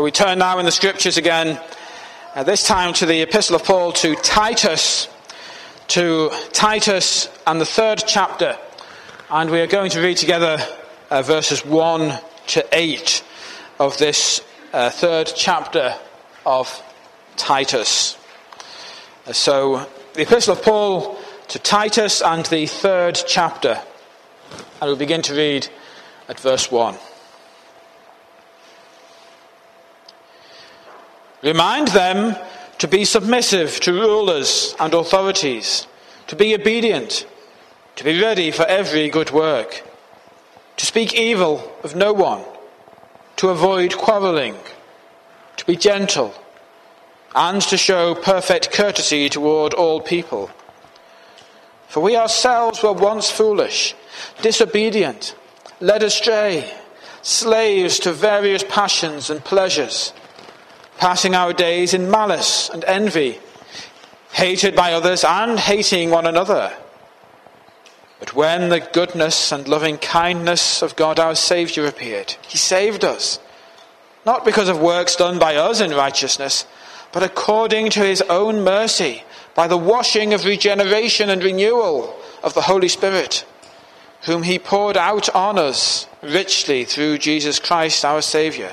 We turn now in the scriptures again, uh, this time to the Epistle of Paul to Titus, to Titus and the third chapter. And we are going to read together uh, verses 1 to 8 of this uh, third chapter of Titus. Uh, so, the Epistle of Paul to Titus and the third chapter. And we'll begin to read at verse 1. Remind them to be submissive to rulers and authorities, to be obedient, to be ready for every good work, to speak evil of no one, to avoid quarrelling, to be gentle, and to show perfect courtesy toward all people. For we ourselves were once foolish, disobedient, led astray, slaves to various passions and pleasures passing our days in malice and envy, hated by others and hating one another. But when the goodness and loving kindness of God our Saviour appeared, He saved us, not because of works done by us in righteousness, but according to His own mercy, by the washing of regeneration and renewal of the Holy Spirit, whom He poured out on us richly through Jesus Christ our Saviour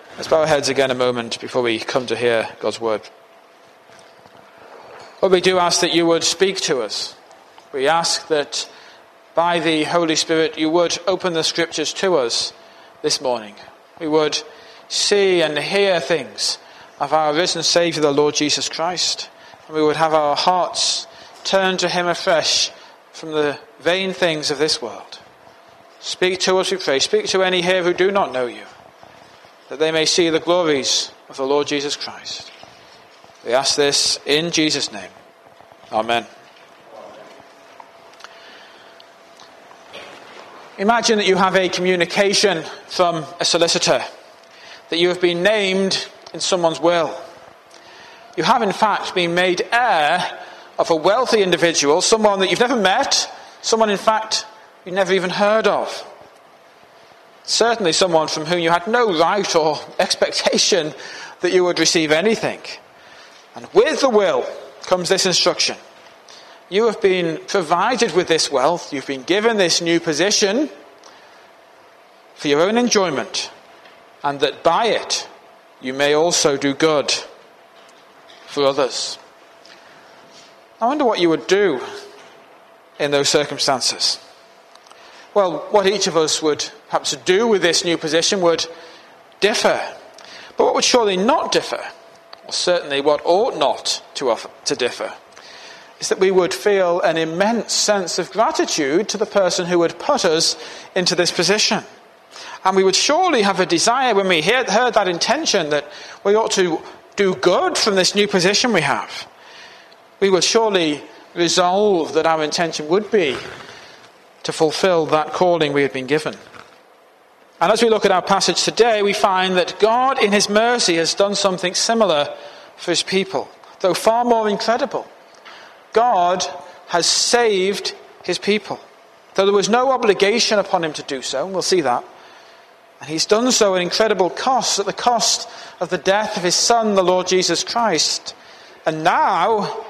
Let's bow our heads again a moment before we come to hear God's word. Lord, we do ask that you would speak to us. We ask that by the Holy Spirit you would open the scriptures to us this morning. We would see and hear things of our risen Saviour, the Lord Jesus Christ. And we would have our hearts turned to him afresh from the vain things of this world. Speak to us, we pray. Speak to any here who do not know you that they may see the glories of the Lord Jesus Christ. We ask this in Jesus' name. Amen. Imagine that you have a communication from a solicitor, that you have been named in someone's will. You have, in fact, been made heir of a wealthy individual, someone that you've never met, someone, in fact, you've never even heard of. Certainly, someone from whom you had no right or expectation that you would receive anything. And with the will comes this instruction. You have been provided with this wealth, you've been given this new position for your own enjoyment, and that by it you may also do good for others. I wonder what you would do in those circumstances. Well, what each of us would perhaps do with this new position would differ. But what would surely not differ, or certainly what ought not to, offer, to differ, is that we would feel an immense sense of gratitude to the person who had put us into this position. And we would surely have a desire when we heard, heard that intention that we ought to do good from this new position we have. We would surely resolve that our intention would be to fulfill that calling we had been given. And as we look at our passage today, we find that God, in His mercy, has done something similar for His people, though far more incredible. God has saved His people, though there was no obligation upon Him to do so, and we'll see that. And He's done so at incredible cost, at the cost of the death of His Son, the Lord Jesus Christ. And now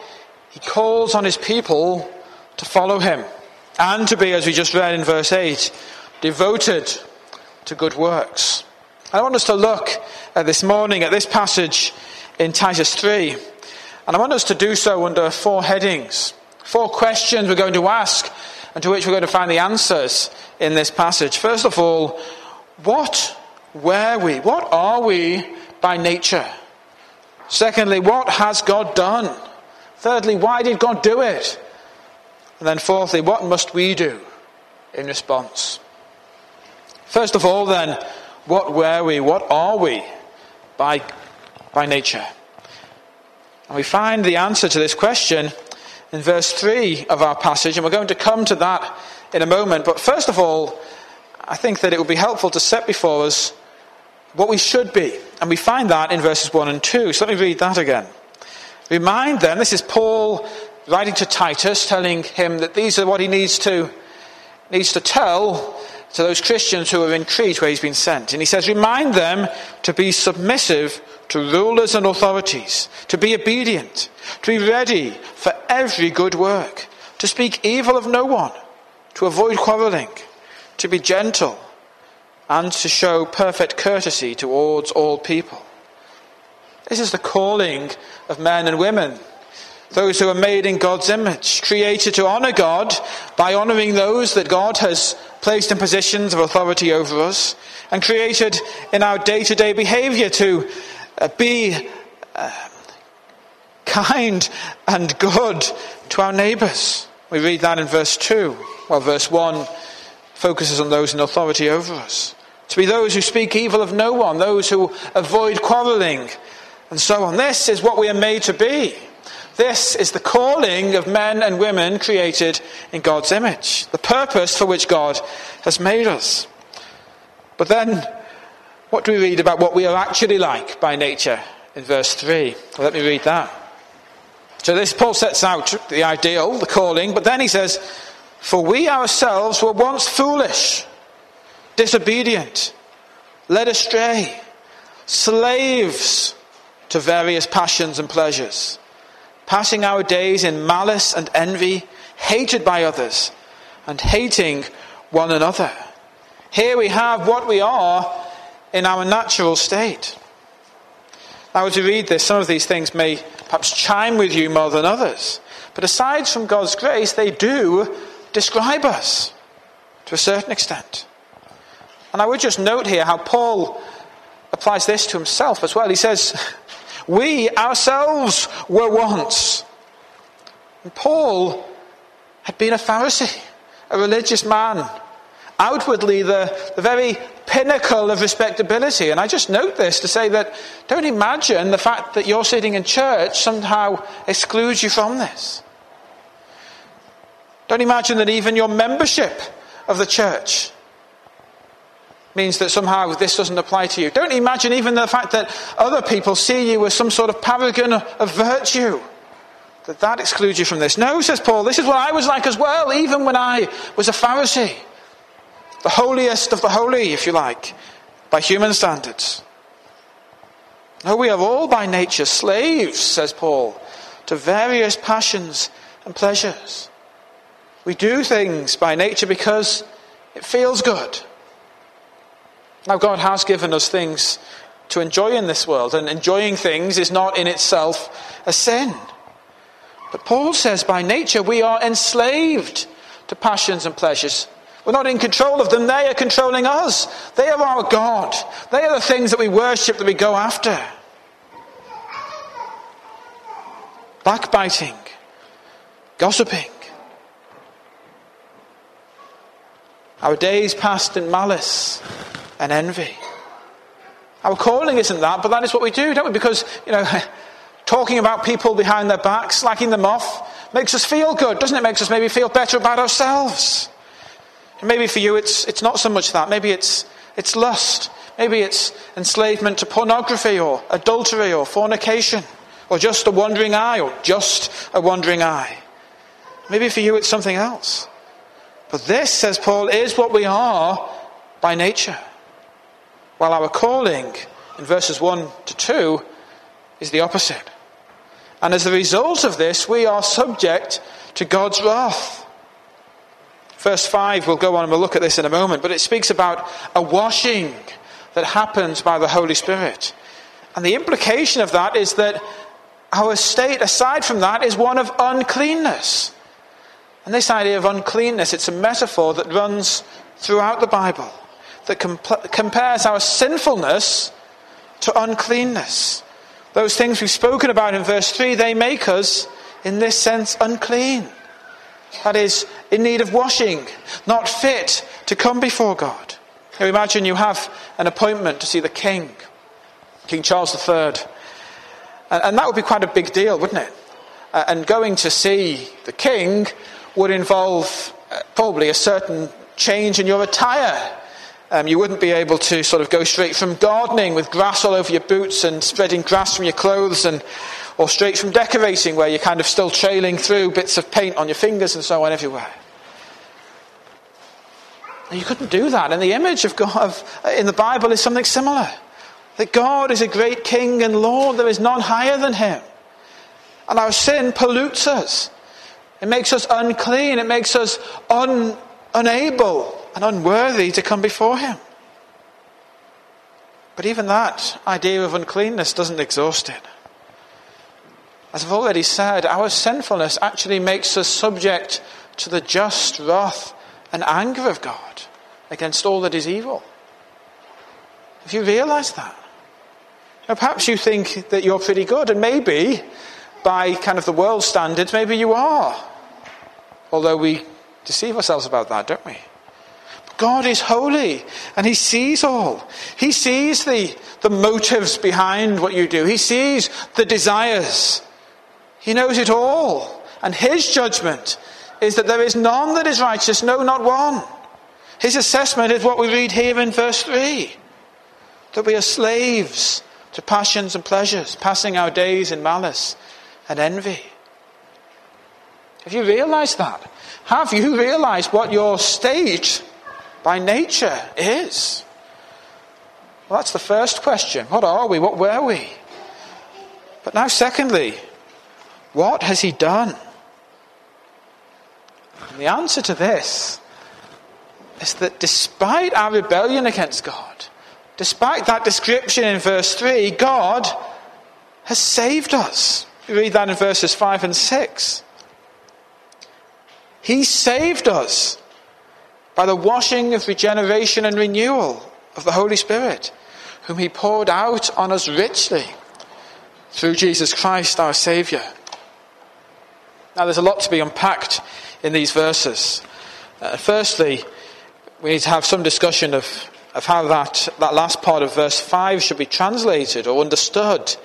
He calls on His people to follow Him and to be, as we just read in verse 8, devoted to good works. I want us to look at this morning at this passage in Titus 3, and I want us to do so under four headings. Four questions we're going to ask, and to which we're going to find the answers in this passage. First of all, what were we? What are we by nature? Secondly, what has God done? Thirdly, why did God do it? And then, fourthly, what must we do in response? First of all, then, what were we? What are we by, by nature? And we find the answer to this question in verse 3 of our passage, and we're going to come to that in a moment. But first of all, I think that it would be helpful to set before us what we should be. And we find that in verses 1 and 2. So let me read that again. Remind them, this is Paul writing to Titus, telling him that these are what he needs to, needs to tell to those Christians who are in Crete where he's been sent. And he says, Remind them to be submissive to rulers and authorities, to be obedient, to be ready for every good work, to speak evil of no one, to avoid quarreling, to be gentle, and to show perfect courtesy towards all people. This is the calling of men and women those who are made in God's image, created to honor God by honoring those that God has placed in positions of authority over us, and created in our day to day behavior to uh, be uh, kind and good to our neighbors. We read that in verse 2, while verse 1 focuses on those in authority over us. To be those who speak evil of no one, those who avoid quarreling, and so on. This is what we are made to be. This is the calling of men and women created in God's image, the purpose for which God has made us. But then, what do we read about what we are actually like by nature in verse 3? Well, let me read that. So, this Paul sets out the ideal, the calling, but then he says, For we ourselves were once foolish, disobedient, led astray, slaves to various passions and pleasures passing our days in malice and envy, hated by others, and hating one another. Here we have what we are in our natural state. Now, as we read this, some of these things may perhaps chime with you more than others. But aside from God's grace, they do describe us to a certain extent. And I would just note here how Paul applies this to himself as well. He says, we ourselves were once. Paul had been a Pharisee, a religious man, outwardly the, the very pinnacle of respectability. And I just note this to say that don't imagine the fact that you're sitting in church somehow excludes you from this. Don't imagine that even your membership of the church means that somehow this doesn't apply to you. Don't imagine even the fact that other people see you as some sort of paragon of virtue. That that excludes you from this. No, says Paul, this is what I was like as well, even when I was a Pharisee. The holiest of the holy, if you like, by human standards. No, we are all by nature slaves, says Paul, to various passions and pleasures. We do things by nature because it feels good now, God has given us things to enjoy in this world, and enjoying things is not in itself a sin. But Paul says by nature we are enslaved to passions and pleasures. We're not in control of them, they are controlling us. They are our God. They are the things that we worship, that we go after. Backbiting, gossiping. Our days passed in malice and envy. Our calling isn't that, but that is what we do, don't we? Because, you know, talking about people behind their backs, slacking them off, makes us feel good, doesn't it? Makes us maybe feel better about ourselves. And maybe for you it's, it's not so much that. Maybe it's, it's lust. Maybe it's enslavement to pornography or adultery or fornication or just a wandering eye or just a wandering eye. Maybe for you it's something else. But this, says Paul, is what we are by nature. While our calling in verses 1 to 2 is the opposite. And as a result of this, we are subject to God's wrath. Verse 5, we'll go on and we'll look at this in a moment, but it speaks about a washing that happens by the Holy Spirit. And the implication of that is that our state, aside from that, is one of uncleanness. And this idea of uncleanness, it's a metaphor that runs throughout the Bible that comp- compares our sinfulness to uncleanness. Those things we've spoken about in verse 3, they make us, in this sense, unclean. That is, in need of washing, not fit to come before God. Now imagine you have an appointment to see the king, King Charles III. And, and that would be quite a big deal, wouldn't it? Uh, and going to see the king would involve uh, probably a certain change in your attire. Um, you wouldn't be able to sort of go straight from gardening with grass all over your boots and spreading grass from your clothes, and, or straight from decorating where you're kind of still trailing through bits of paint on your fingers and so on everywhere. And you couldn't do that. And the image of God of, in the Bible is something similar. That God is a great King and Lord, there is none higher than Him. And our sin pollutes us. It makes us unclean. It makes us un, unable and unworthy to come before Him. But even that idea of uncleanness doesn't exhaust it. As I've already said, our sinfulness actually makes us subject to the just wrath and anger of God against all that is evil. Have you realized that? Now, perhaps you think that you're pretty good, and maybe, by kind of the world standards, maybe you are. Although we deceive ourselves about that, don't we? God is holy and He sees all. He sees the, the motives behind what you do, He sees the desires. He knows it all. And His judgment is that there is none that is righteous, no, not one. His assessment is what we read here in verse 3 that we are slaves to passions and pleasures, passing our days in malice and envy. Have you realized that? Have you realized what your state by nature is? Well, that's the first question. What are we? What were we? But now, secondly, what has he done? And the answer to this is that despite our rebellion against God, despite that description in verse 3, God has saved us. We read that in verses 5 and 6. He saved us by the washing of regeneration and renewal of the Holy Spirit, whom He poured out on us richly through Jesus Christ our Saviour. Now, there's a lot to be unpacked in these verses. Uh, firstly, we need to have some discussion of, of how that, that last part of verse 5 should be translated or understood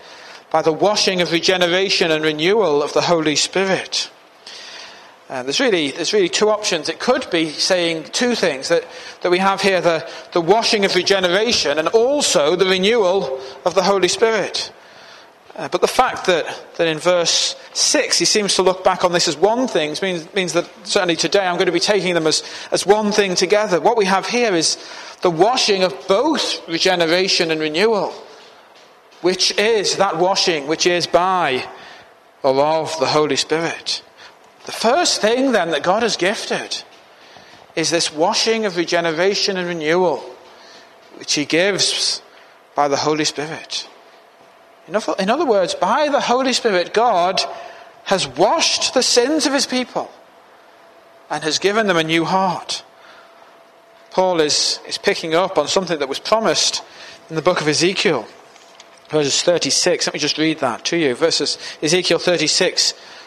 by the washing of regeneration and renewal of the Holy Spirit. Uh, there's, really, there's really two options. It could be saying two things that, that we have here the, the washing of regeneration and also the renewal of the Holy Spirit. Uh, but the fact that, that in verse 6 he seems to look back on this as one thing means, means that certainly today I'm going to be taking them as, as one thing together. What we have here is the washing of both regeneration and renewal, which is that washing which is by or of the Holy Spirit. The first thing, then, that God has gifted is this washing of regeneration and renewal, which He gives by the Holy Spirit. In other words, by the Holy Spirit, God has washed the sins of His people and has given them a new heart. Paul is, is picking up on something that was promised in the book of Ezekiel, verses 36. Let me just read that to you. Verses Ezekiel 36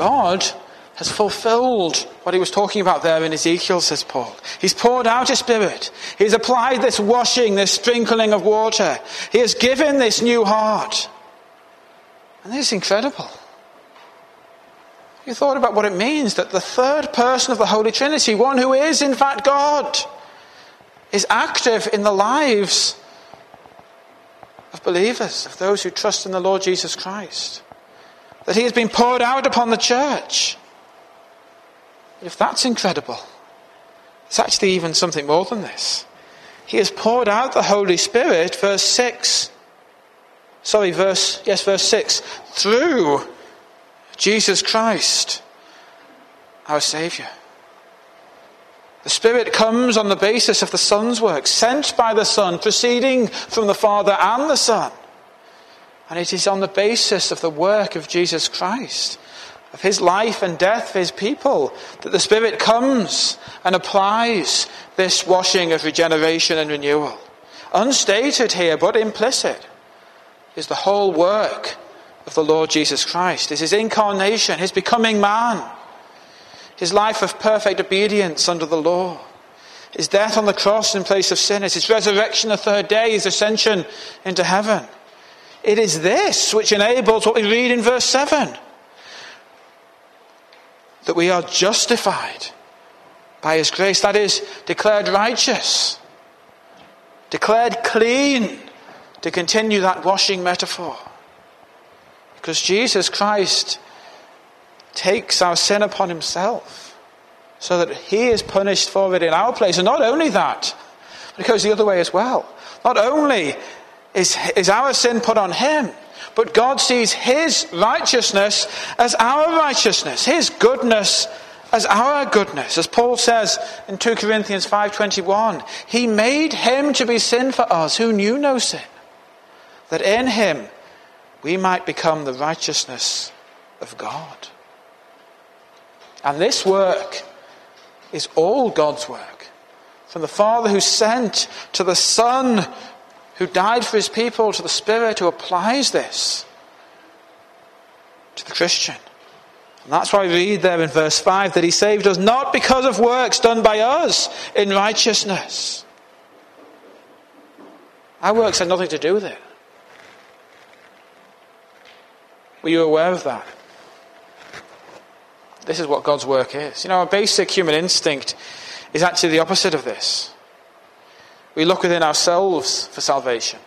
God has fulfilled what he was talking about there in Ezekiel, says Paul. He's poured out his spirit. He's applied this washing, this sprinkling of water. He has given this new heart. And this is incredible. You thought about what it means that the third person of the Holy Trinity, one who is in fact God, is active in the lives of believers, of those who trust in the Lord Jesus Christ that he has been poured out upon the church. If that's incredible, it's actually even something more than this. He has poured out the Holy Spirit, verse 6. Sorry, verse, yes, verse 6. Through Jesus Christ, our Saviour. The Spirit comes on the basis of the Son's work, sent by the Son, proceeding from the Father and the Son. And it is on the basis of the work of Jesus Christ, of his life and death for his people, that the Spirit comes and applies this washing of regeneration and renewal. Unstated here, but implicit, is the whole work of the Lord Jesus Christ, is his incarnation, his becoming man his life of perfect obedience under the law, his death on the cross in place of sinners, his resurrection the third day, his ascension into heaven. It is this which enables what we read in verse 7 that we are justified by his grace, that is, declared righteous, declared clean, to continue that washing metaphor. Because Jesus Christ takes our sin upon himself so that he is punished for it in our place. And not only that, but it goes the other way as well. Not only is, is our sin put on him, but God sees his righteousness as our righteousness, his goodness as our goodness. As Paul says in 2 Corinthians 5:21, he made him to be sin for us who knew no sin, that in him we might become the righteousness of God. And this work is all God's work. From the Father who sent to the Son who died for his people to the Spirit who applies this to the Christian. And that's why we read there in verse 5 that he saved us not because of works done by us in righteousness. Our works had nothing to do with it. Were you aware of that? This is what God's work is. You know, our basic human instinct is actually the opposite of this. We look within ourselves for salvation.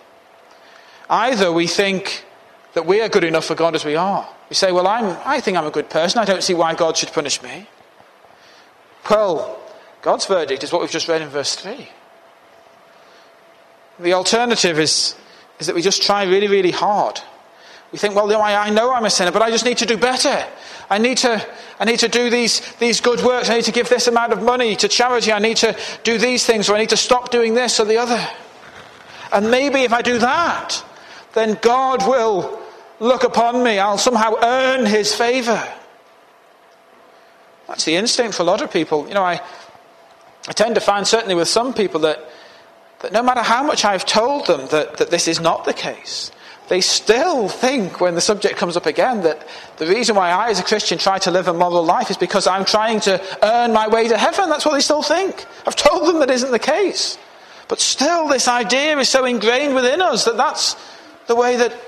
Either we think that we are good enough for God as we are. We say, Well, I'm, I think I'm a good person. I don't see why God should punish me. Well, God's verdict is what we've just read in verse 3. The alternative is, is that we just try really, really hard. We think, well, I know I'm a sinner, but I just need to do better. I need to, I need to do these, these good works. I need to give this amount of money to charity. I need to do these things, or I need to stop doing this or the other. And maybe if I do that, then God will look upon me. I'll somehow earn his favor. That's the instinct for a lot of people. You know, I, I tend to find, certainly with some people, that, that no matter how much I've told them that, that this is not the case, they still think, when the subject comes up again, that the reason why I, as a Christian, try to live a moral life is because I'm trying to earn my way to heaven. That's what they still think. I've told them that isn't the case. But still, this idea is so ingrained within us that that's the way that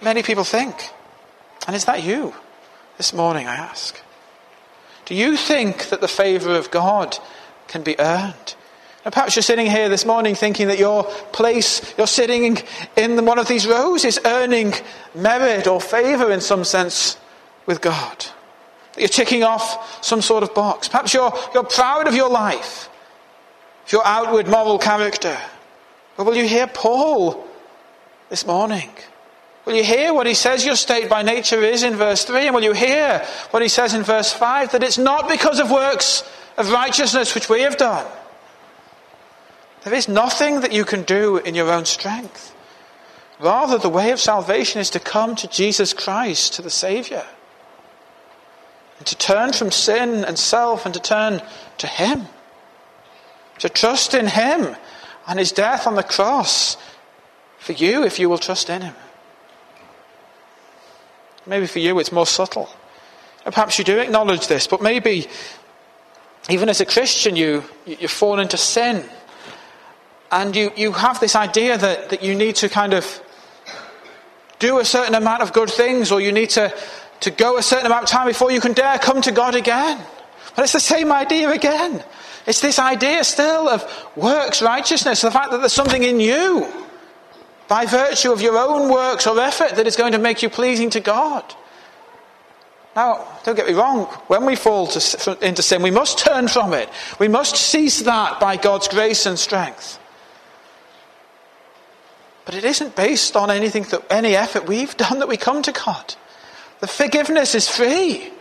many people think. And is that you this morning, I ask? Do you think that the favour of God can be earned? Perhaps you're sitting here this morning thinking that your place, you're sitting in one of these rows, is earning merit or favour in some sense with God. That you're ticking off some sort of box. Perhaps you're, you're proud of your life, of your outward moral character. But will you hear Paul this morning? Will you hear what he says your state by nature is in verse 3? And will you hear what he says in verse 5? That it's not because of works of righteousness which we have done there is nothing that you can do in your own strength. Rather, the way of salvation is to come to Jesus Christ, to the Saviour. And to turn from sin and self and to turn to Him. To trust in Him and His death on the cross for you if you will trust in Him. Maybe for you it's more subtle. Perhaps you do acknowledge this, but maybe even as a Christian you, you fall into sin and you, you have this idea that, that you need to kind of do a certain amount of good things or you need to, to go a certain amount of time before you can dare come to God again. But it's the same idea again. It's this idea still of works righteousness, the fact that there's something in you by virtue of your own works or effort that is going to make you pleasing to God. Now, don't get me wrong, when we fall to, into sin, we must turn from it. We must cease that by God's grace and strength. But it isn't based on anything that any effort we've done that we come to God. The forgiveness is free.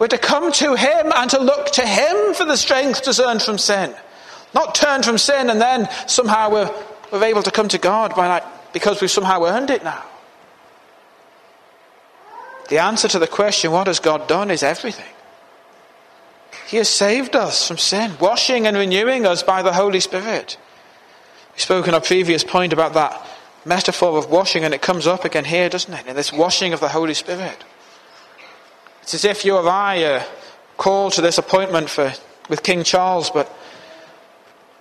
We're to come to Him and to look to Him for the strength to turn from sin. Not turn from sin and then somehow we're, we're able to come to God by like, because we've somehow earned it now. The answer to the question, what has God done, is everything. He has saved us from sin, washing and renewing us by the Holy Spirit. We spoke in our previous point about that metaphor of washing, and it comes up again here, doesn't it? In this washing of the Holy Spirit. It's as if you or I are called to this appointment for, with King Charles, but,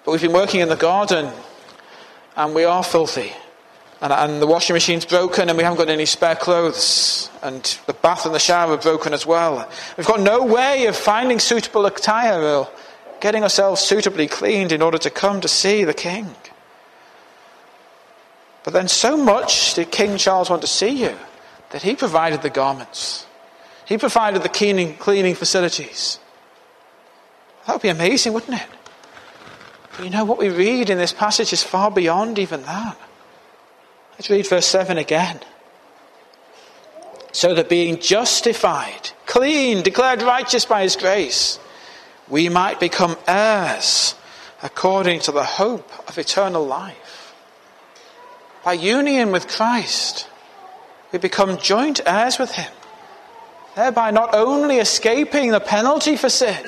but we've been working in the garden and we are filthy. And, and, the washing machine's broken and we haven't got any spare clothes. And the bath and the shower are broken as well. We've got no way of finding suitable attire or getting ourselves suitably cleaned in order to come to see the King. But then, so much did King Charles want to see you that he provided the garments, he provided the cleaning, cleaning facilities. That would be amazing, wouldn't it? But you know, what we read in this passage is far beyond even that. Let's read verse 7 again. So that being justified, clean, declared righteous by his grace, we might become heirs according to the hope of eternal life. By union with Christ, we become joint heirs with Him, thereby not only escaping the penalty for sin,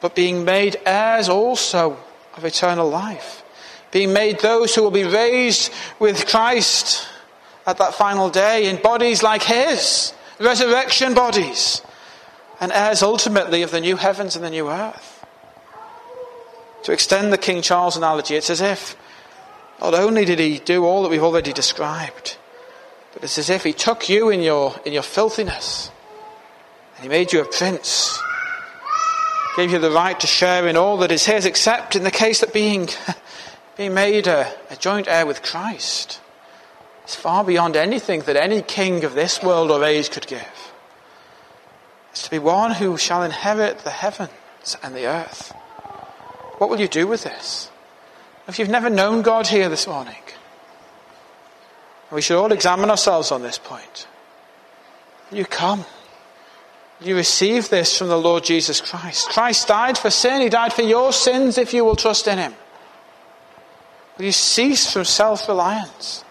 but being made heirs also of eternal life. Being made those who will be raised with Christ at that final day in bodies like His, resurrection bodies, and heirs ultimately of the new heavens and the new earth. To extend the King Charles analogy, it's as if not only did he do all that we've already described, but it's as if he took you in your, in your filthiness and he made you a prince, gave you the right to share in all that is his, except in the case that being, being made a, a joint heir with Christ is far beyond anything that any king of this world or age could give. It's to be one who shall inherit the heavens and the earth. What will you do with this? If you've never known God here this morning, we should all examine ourselves on this point. You come. You receive this from the Lord Jesus Christ. Christ died for sin. He died for your sins if you will trust in Him. Will you cease from self reliance?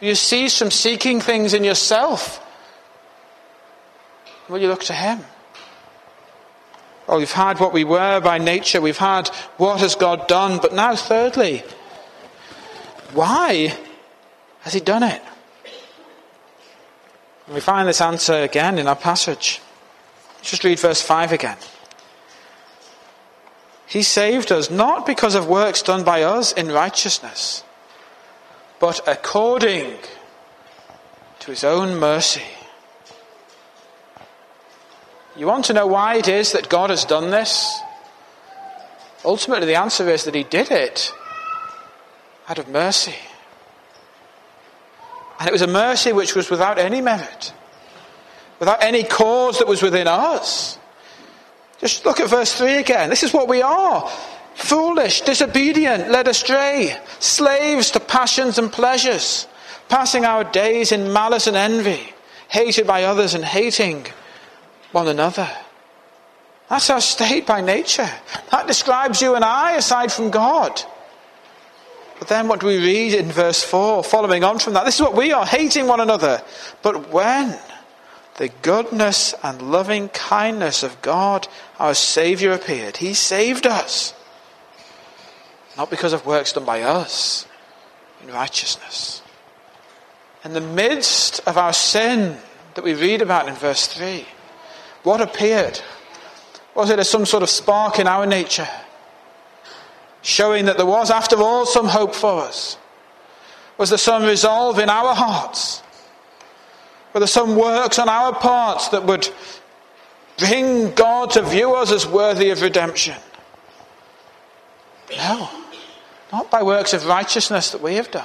Will you cease from seeking things in yourself? Will you look to Him? Well, we've had what we were by nature. We've had what has God done. But now, thirdly, why has He done it? And we find this answer again in our passage. Let's just read verse 5 again. He saved us not because of works done by us in righteousness, but according to His own mercy you want to know why it is that God has done this? Ultimately, the answer is that He did it out of mercy. And it was a mercy which was without any merit, without any cause that was within us. Just look at verse 3 again. This is what we are foolish, disobedient, led astray, slaves to passions and pleasures, passing our days in malice and envy, hated by others and hating one another. That's our state by nature. That describes you and I aside from God. But then what do we read in verse 4, following on from that? This is what we are, hating one another. But when the goodness and loving kindness of God, our Saviour, appeared, He saved us. Not because of works done by us in righteousness. In the midst of our sin that we read about in verse 3, what appeared? Was it as some sort of spark in our nature? Showing that there was, after all, some hope for us? Was there some resolve in our hearts? Were there some works on our parts that would bring God to view us as worthy of redemption? No, not by works of righteousness that we have done.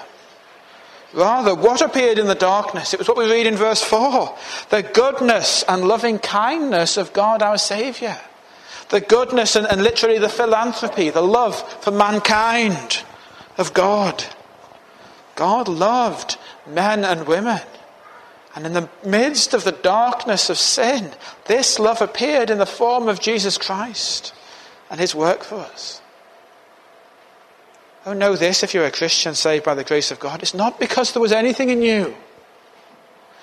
Rather, what appeared in the darkness? It was what we read in verse 4 the goodness and loving kindness of God our Saviour. The goodness and, and literally the philanthropy, the love for mankind of God. God loved men and women, And in the midst of the darkness of sin, this love appeared in the form of Jesus Christ and his work for us. Oh, know this if you're a Christian saved by the grace of God. It's not because there was anything in you.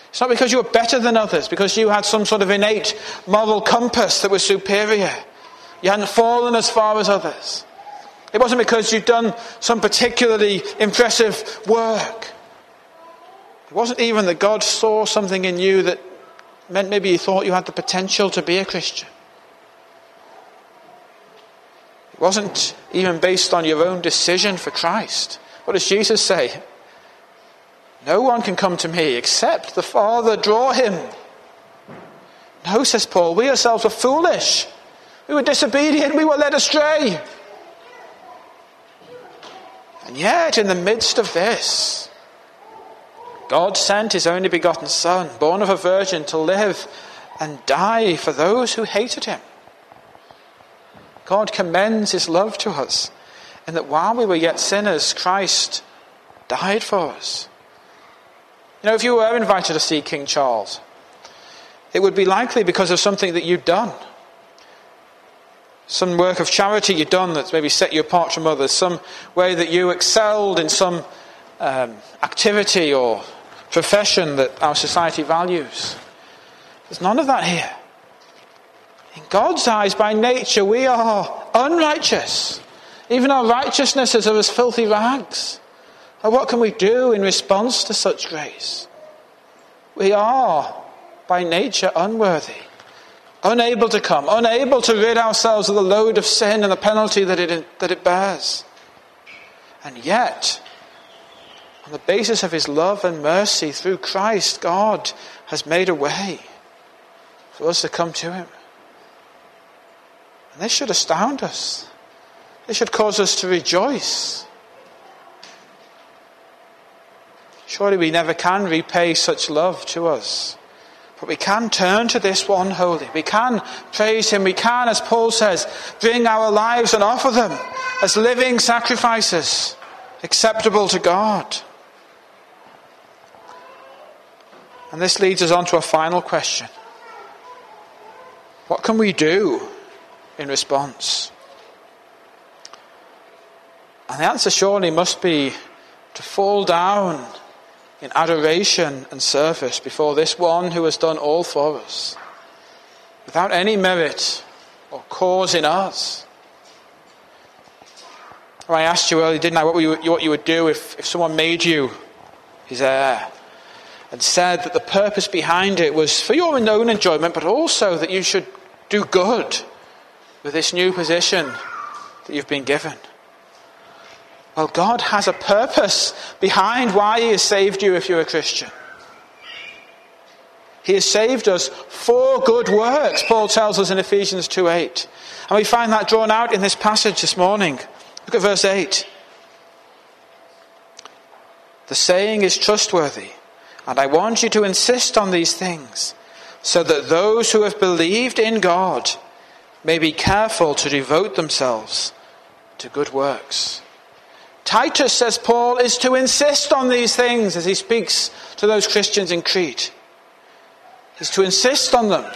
It's not because you were better than others, because you had some sort of innate moral compass that was superior. You hadn't fallen as far as others. It wasn't because you'd done some particularly impressive work. It wasn't even that God saw something in you that meant maybe you thought you had the potential to be a Christian. It wasn't even based on your own decision for Christ. What does Jesus say? No one can come to me except the Father draw him. No, says Paul, we ourselves were foolish. We were disobedient. We were led astray. And yet, in the midst of this, God sent his only begotten Son, born of a virgin, to live and die for those who hated him. God commends his love to us in that while we were yet sinners, Christ died for us. You know, if you were invited to see King Charles, it would be likely because of something that you'd done. Some work of charity you'd done that's maybe set you apart from others, some way that you excelled in some um, activity or profession that our society values. There's none of that here. In God's eyes, by nature, we are unrighteous. Even our righteousnesses are as filthy rags. And what can we do in response to such grace? We are, by nature, unworthy, unable to come, unable to rid ourselves of the load of sin and the penalty that it, that it bears. And yet, on the basis of his love and mercy through Christ, God has made a way for us to come to him. This should astound us. This should cause us to rejoice. Surely we never can repay such love to us. But we can turn to this one holy. We can praise him. We can, as Paul says, bring our lives and offer them as living sacrifices acceptable to God. And this leads us on to a final question What can we do in response? And the answer surely must be to fall down in adoration and service before this one who has done all for us, without any merit or cause in us. I asked you earlier, didn't I, what you, what you would do if, if someone made you his heir and said that the purpose behind it was for your own enjoyment, but also that you should do good with this new position that you've been given. Well, God has a purpose behind why He has saved you if you're a Christian. He has saved us for good works, Paul tells us in Ephesians 2 8. And we find that drawn out in this passage this morning. Look at verse 8. The saying is trustworthy, and I want you to insist on these things, so that those who have believed in God may be careful to devote themselves to good works. Titus, says Paul, is to insist on these things as he speaks to those Christians in Crete. He's to insist on them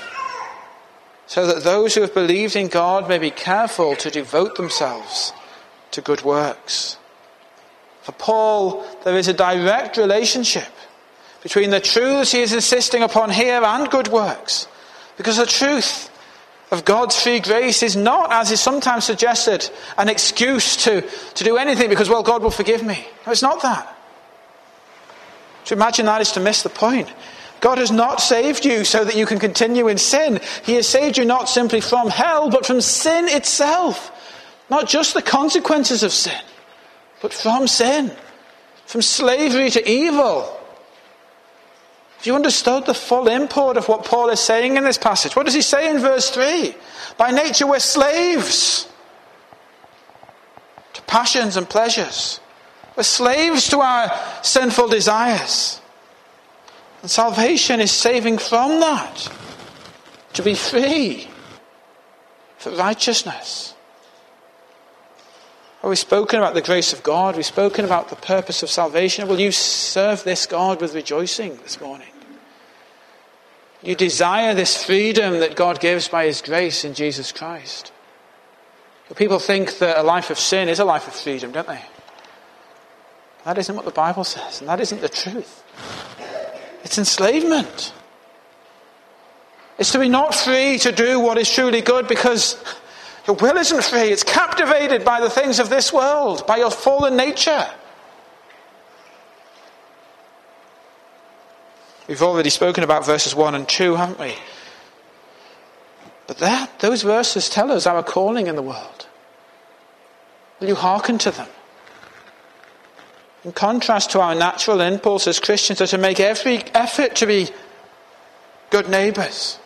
so that those who have believed in God may be careful to devote themselves to good works. For Paul, there is a direct relationship between the truths he is insisting upon here and good works. Because the truth of God's free grace is not, as is sometimes suggested, an excuse to, to do anything because, well, God will forgive me. No, it's not that. To imagine that is to miss the point. God has not saved you so that you can continue in sin. He has saved you not simply from hell, but from sin itself. Not just the consequences of sin, but from sin, from slavery to evil. Have you understood the full import of what Paul is saying in this passage? What does he say in verse 3? By nature, we're slaves to passions and pleasures. We're slaves to our sinful desires. And salvation is saving from that, to be free for righteousness. Well, we've spoken about the grace of God. We've spoken about the purpose of salvation. Will you serve this God with rejoicing this morning? You desire this freedom that God gives by His grace in Jesus Christ. But people think that a life of sin is a life of freedom, don't they? That isn't what the Bible says, and that isn't the truth. It's enslavement. It's to be not free to do what is truly good because your will isn't free. It's captivated by the things of this world, by your fallen nature. We've already spoken about verses 1 and 2, haven't we? But that, those verses tell us our calling in the world. Will you hearken to them? In contrast to our natural impulse as Christians are to make every effort to be good neighbours,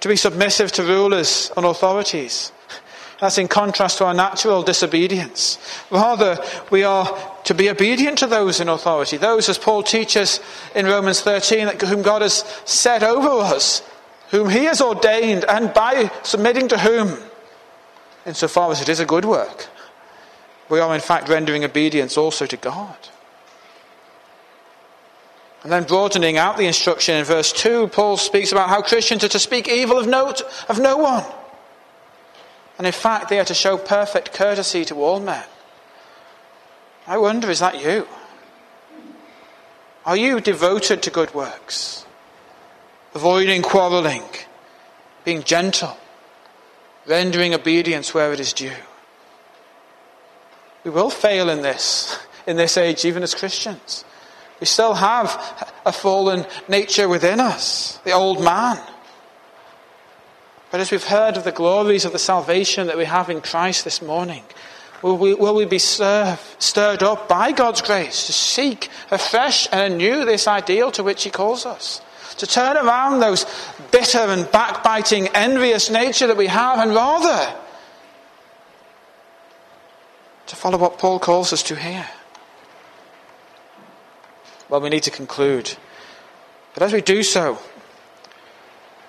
to be submissive to rulers and authorities. That's in contrast to our natural disobedience. Rather, we are to be obedient to those in authority, those, as Paul teaches in Romans 13, whom God has set over us, whom he has ordained, and by submitting to whom, insofar as it is a good work, we are in fact rendering obedience also to God. And then broadening out the instruction in verse 2, Paul speaks about how Christians are to speak evil of no, of no one. And in fact, they are to show perfect courtesy to all men. I wonder, is that you? Are you devoted to good works? Avoiding quarreling, being gentle, rendering obedience where it is due. We will fail in this, in this age, even as Christians. We still have a fallen nature within us, the old man. But as we've heard of the glories of the salvation that we have in Christ this morning, will we, will we be served, stirred up by God's grace to seek afresh and anew this ideal to which He calls us? To turn around those bitter and backbiting, envious nature that we have, and rather to follow what Paul calls us to here. Well, we need to conclude. But as we do so,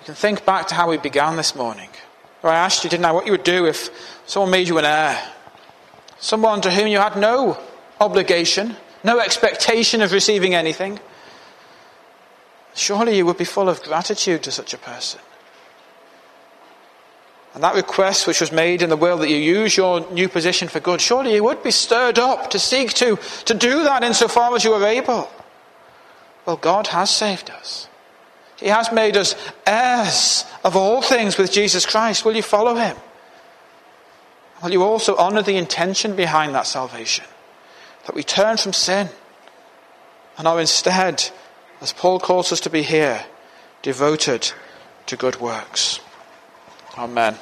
you can think back to how we began this morning. I asked you, didn't I, what you would do if someone made you an heir? Someone to whom you had no obligation, no expectation of receiving anything. Surely you would be full of gratitude to such a person. And that request which was made in the will that you use your new position for good, surely you would be stirred up to seek to, to do that insofar as you are able. Well, God has saved us. He has made us heirs of all things with Jesus Christ. Will you follow him? Will you also honour the intention behind that salvation? That we turn from sin and are instead, as Paul calls us to be here, devoted to good works. Amen.